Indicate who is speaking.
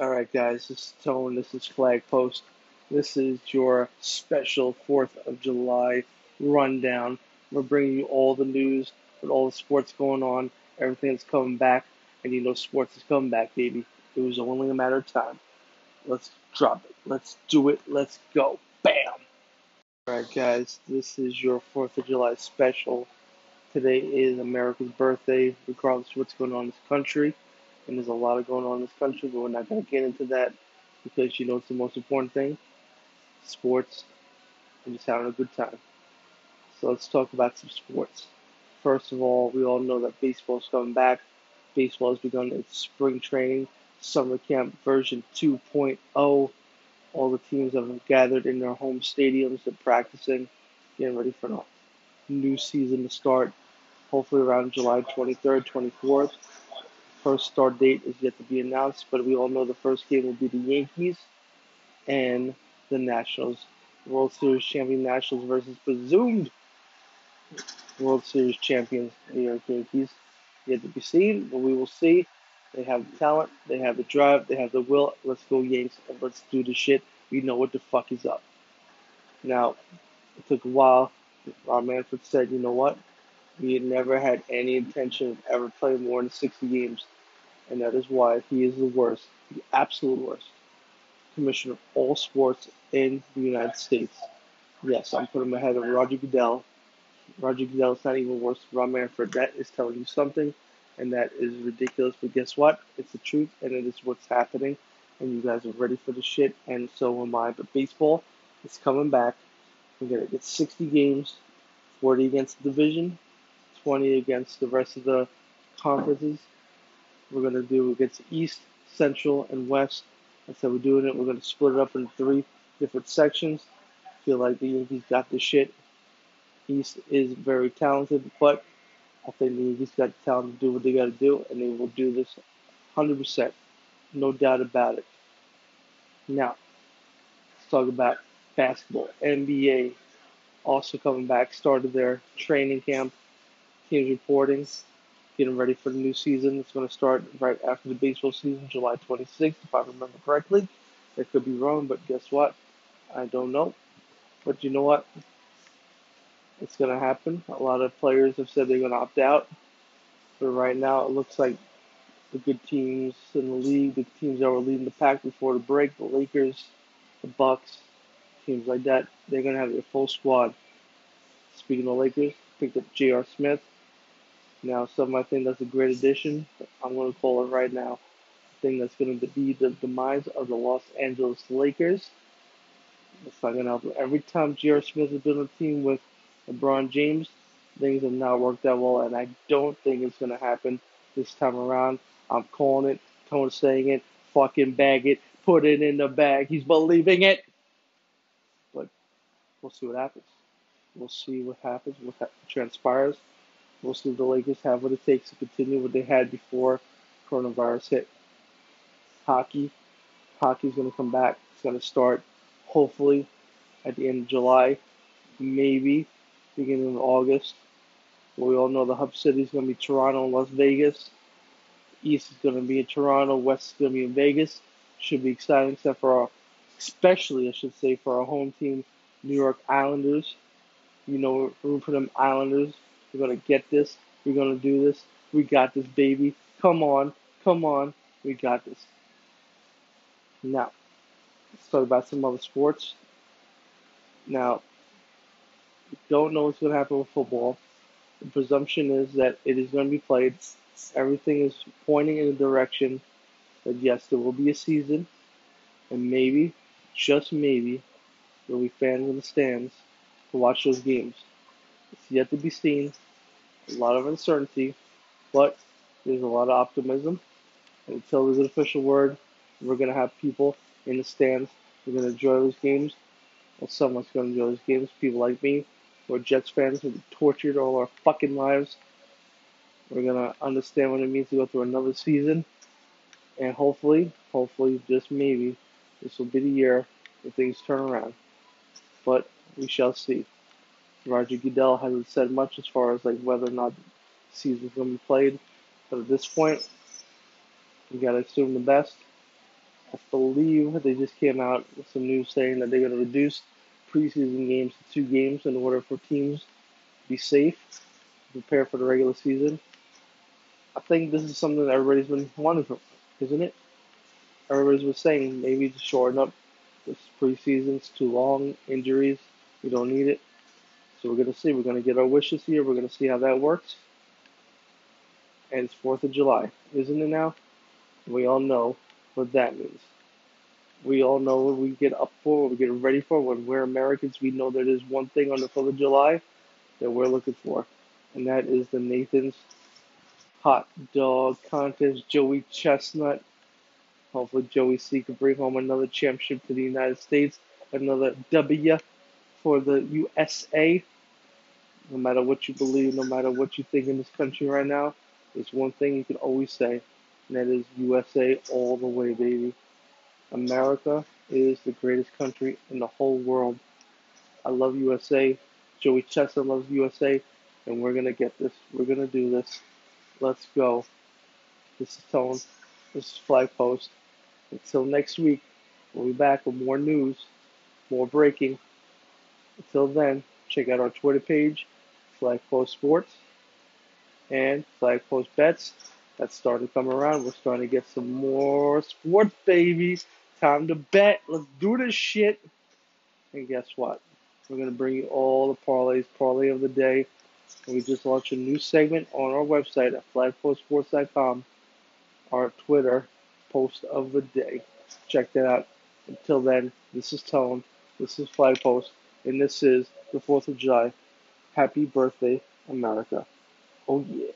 Speaker 1: All right, guys, this is Tone. This is Flag Post. This is your special 4th of July rundown. We're bringing you all the news all the sports going on, everything that's coming back, and you know sports is coming back, baby. It was only a matter of time. Let's drop it. Let's do it. Let's go. Bam! All right, guys, this is your 4th of July special. Today is America's birthday, regardless of what's going on in this country and there's a lot of going on in this country, but we're not going to get into that because you know it's the most important thing sports and just having a good time. So let's talk about some sports. First of all, we all know that baseball's coming back. Baseball has begun its spring training, summer camp version 2.0. All the teams have gathered in their home stadiums and practicing, getting ready for a new season to start, hopefully around July 23rd, 24th. First start date is yet to be announced, but we all know the first game will be the Yankees and the Nationals. World Series champion Nationals versus presumed World Series champions New York Yankees. Yet to be seen, but we will see. They have the talent, they have the drive, they have the will. Let's go Yanks and let's do the shit. We know what the fuck is up. Now, it took a while. Rob Manfred said, you know what? We had never had any intention of ever playing more than 60 games and that is why he is the worst, the absolute worst commissioner of all sports in the United States. Yes, I'm putting him ahead of Roger Goodell. Roger Goodell is not even worse than Rob Manfred. That is telling you something, and that is ridiculous. But guess what? It's the truth, and it is what's happening. And you guys are ready for the shit, and so am I. But baseball is coming back. We're gonna get 60 games, 40 against the division, 20 against the rest of the conferences we're going to do against East, Central, and West. That's how we're doing it. We're going to split it up into three different sections. feel like the Yankees got the shit. East is very talented, but I think the Yankees got the talent to do what they got to do, and they will do this 100%. No doubt about it. Now, let's talk about basketball. NBA also coming back, started their training camp. Teams reporting getting ready for the new season. It's going to start right after the baseball season, July 26th, if I remember correctly. I could be wrong, but guess what? I don't know. But you know what? It's going to happen. A lot of players have said they're going to opt out. But right now, it looks like the good teams in the league, the teams that were leading the pack before the break, the Lakers, the Bucks, teams like that, they're going to have their full squad. Speaking of Lakers, picked up J.R. Smith, now, some I think that's a great addition. I'm going to call it right now. I think that's going to be the demise of the Los Angeles Lakers. It's not going to help. Every time J.R. Smith has been on a team with LeBron James, things have not worked out well, and I don't think it's going to happen this time around. I'm calling it. Tone's saying it. Fucking bag it. Put it in the bag. He's believing it. But we'll see what happens. We'll see what happens, what transpires. Most of the Lakers have what it takes to continue what they had before coronavirus hit. Hockey, hockey's going to come back. It's going to start hopefully at the end of July, maybe beginning of August. We all know the hub city is going to be Toronto and Las Vegas. East is going to be in Toronto. West is going to be in Vegas. Should be exciting, except for our, especially I should say, for our home team, New York Islanders. You know, room for them Islanders. We're going to get this. We're going to do this. We got this, baby. Come on. Come on. We got this. Now, let's talk about some other sports. Now, don't know what's going to happen with football. The presumption is that it is going to be played. Everything is pointing in the direction that yes, there will be a season, and maybe, just maybe, there'll be fans in the stands to watch those games. It's yet to be seen a lot of uncertainty, but there's a lot of optimism. And until there's an official word, we're going to have people in the stands. We're going to enjoy those games. Well, someone's going to enjoy those games. People like me, who are Jets fans, who have tortured all our fucking lives. We're going to understand what it means to go through another season. And hopefully, hopefully, just maybe, this will be the year that things turn around. But we shall see. Roger Goodell hasn't said much as far as like whether or not the season's to be played. But at this point, you got to assume the best. I believe they just came out with some news saying that they're to reduce preseason games to two games in order for teams to be safe, prepare for the regular season. I think this is something that everybody's been wanting, isn't it? Everybody's been saying maybe to shorten up this preseason's too long, injuries. We don't need it. So we're going to see. We're going to get our wishes here. We're going to see how that works. And it's 4th of July, isn't it now? We all know what that means. We all know what we get up for, what we get ready for. When we're Americans, we know that there's one thing on the 4th of July that we're looking for, and that is the Nathan's Hot Dog Contest. Joey Chestnut. Hopefully, Joey C can bring home another championship to the United States, another W for the USA. No matter what you believe, no matter what you think in this country right now, there's one thing you can always say and that is USA all the way, baby. America is the greatest country in the whole world. I love USA. Joey Chestnut loves USA, and we're gonna get this. We're gonna do this. Let's go. This is Tone. This is Flag Post. Until next week, we'll be back with more news, more breaking. Until then, check out our Twitter page, Flag Post Sports, and Flag Post Bets that's starting to come around. We're starting to get some more sports, baby. Time to bet. Let's do this shit. And guess what? We're going to bring you all the parlays, parlay of the day. And we just launched a new segment on our website at flagpostsports.com, our Twitter post of the day. Check that out. Until then, this is Tone, this is Flagpost, and this is the 4th of July. Happy birthday, America. Oh, yeah.